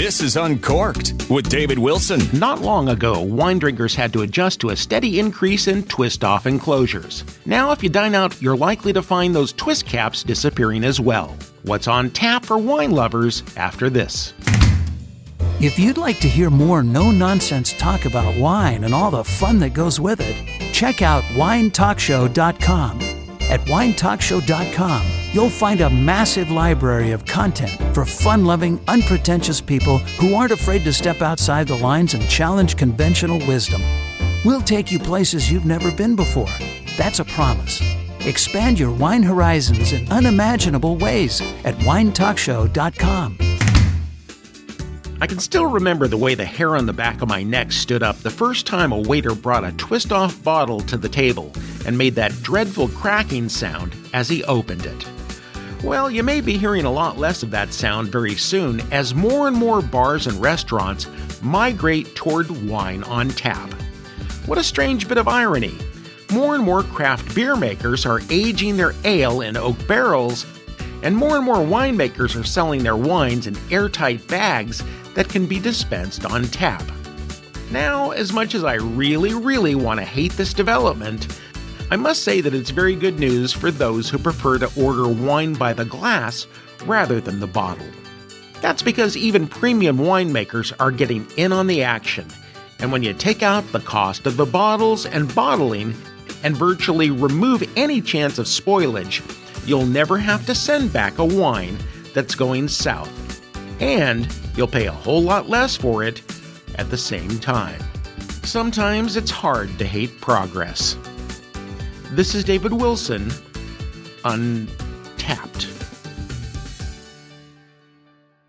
This is Uncorked with David Wilson. Not long ago, wine drinkers had to adjust to a steady increase in twist off enclosures. Now, if you dine out, you're likely to find those twist caps disappearing as well. What's on tap for wine lovers after this? If you'd like to hear more no nonsense talk about wine and all the fun that goes with it, check out winetalkshow.com. At winetalkshow.com, you'll find a massive library of content for fun loving, unpretentious people who aren't afraid to step outside the lines and challenge conventional wisdom. We'll take you places you've never been before. That's a promise. Expand your wine horizons in unimaginable ways at winetalkshow.com. I can still remember the way the hair on the back of my neck stood up the first time a waiter brought a twist off bottle to the table and made that dreadful cracking sound as he opened it. Well, you may be hearing a lot less of that sound very soon as more and more bars and restaurants migrate toward wine on tap. What a strange bit of irony. More and more craft beer makers are aging their ale in oak barrels, and more and more winemakers are selling their wines in airtight bags that can be dispensed on tap. Now, as much as I really, really want to hate this development, I must say that it's very good news for those who prefer to order wine by the glass rather than the bottle. That's because even premium winemakers are getting in on the action. And when you take out the cost of the bottles and bottling and virtually remove any chance of spoilage, you'll never have to send back a wine that's going south. And you'll pay a whole lot less for it at the same time. Sometimes it's hard to hate progress. This is David Wilson, Untapped.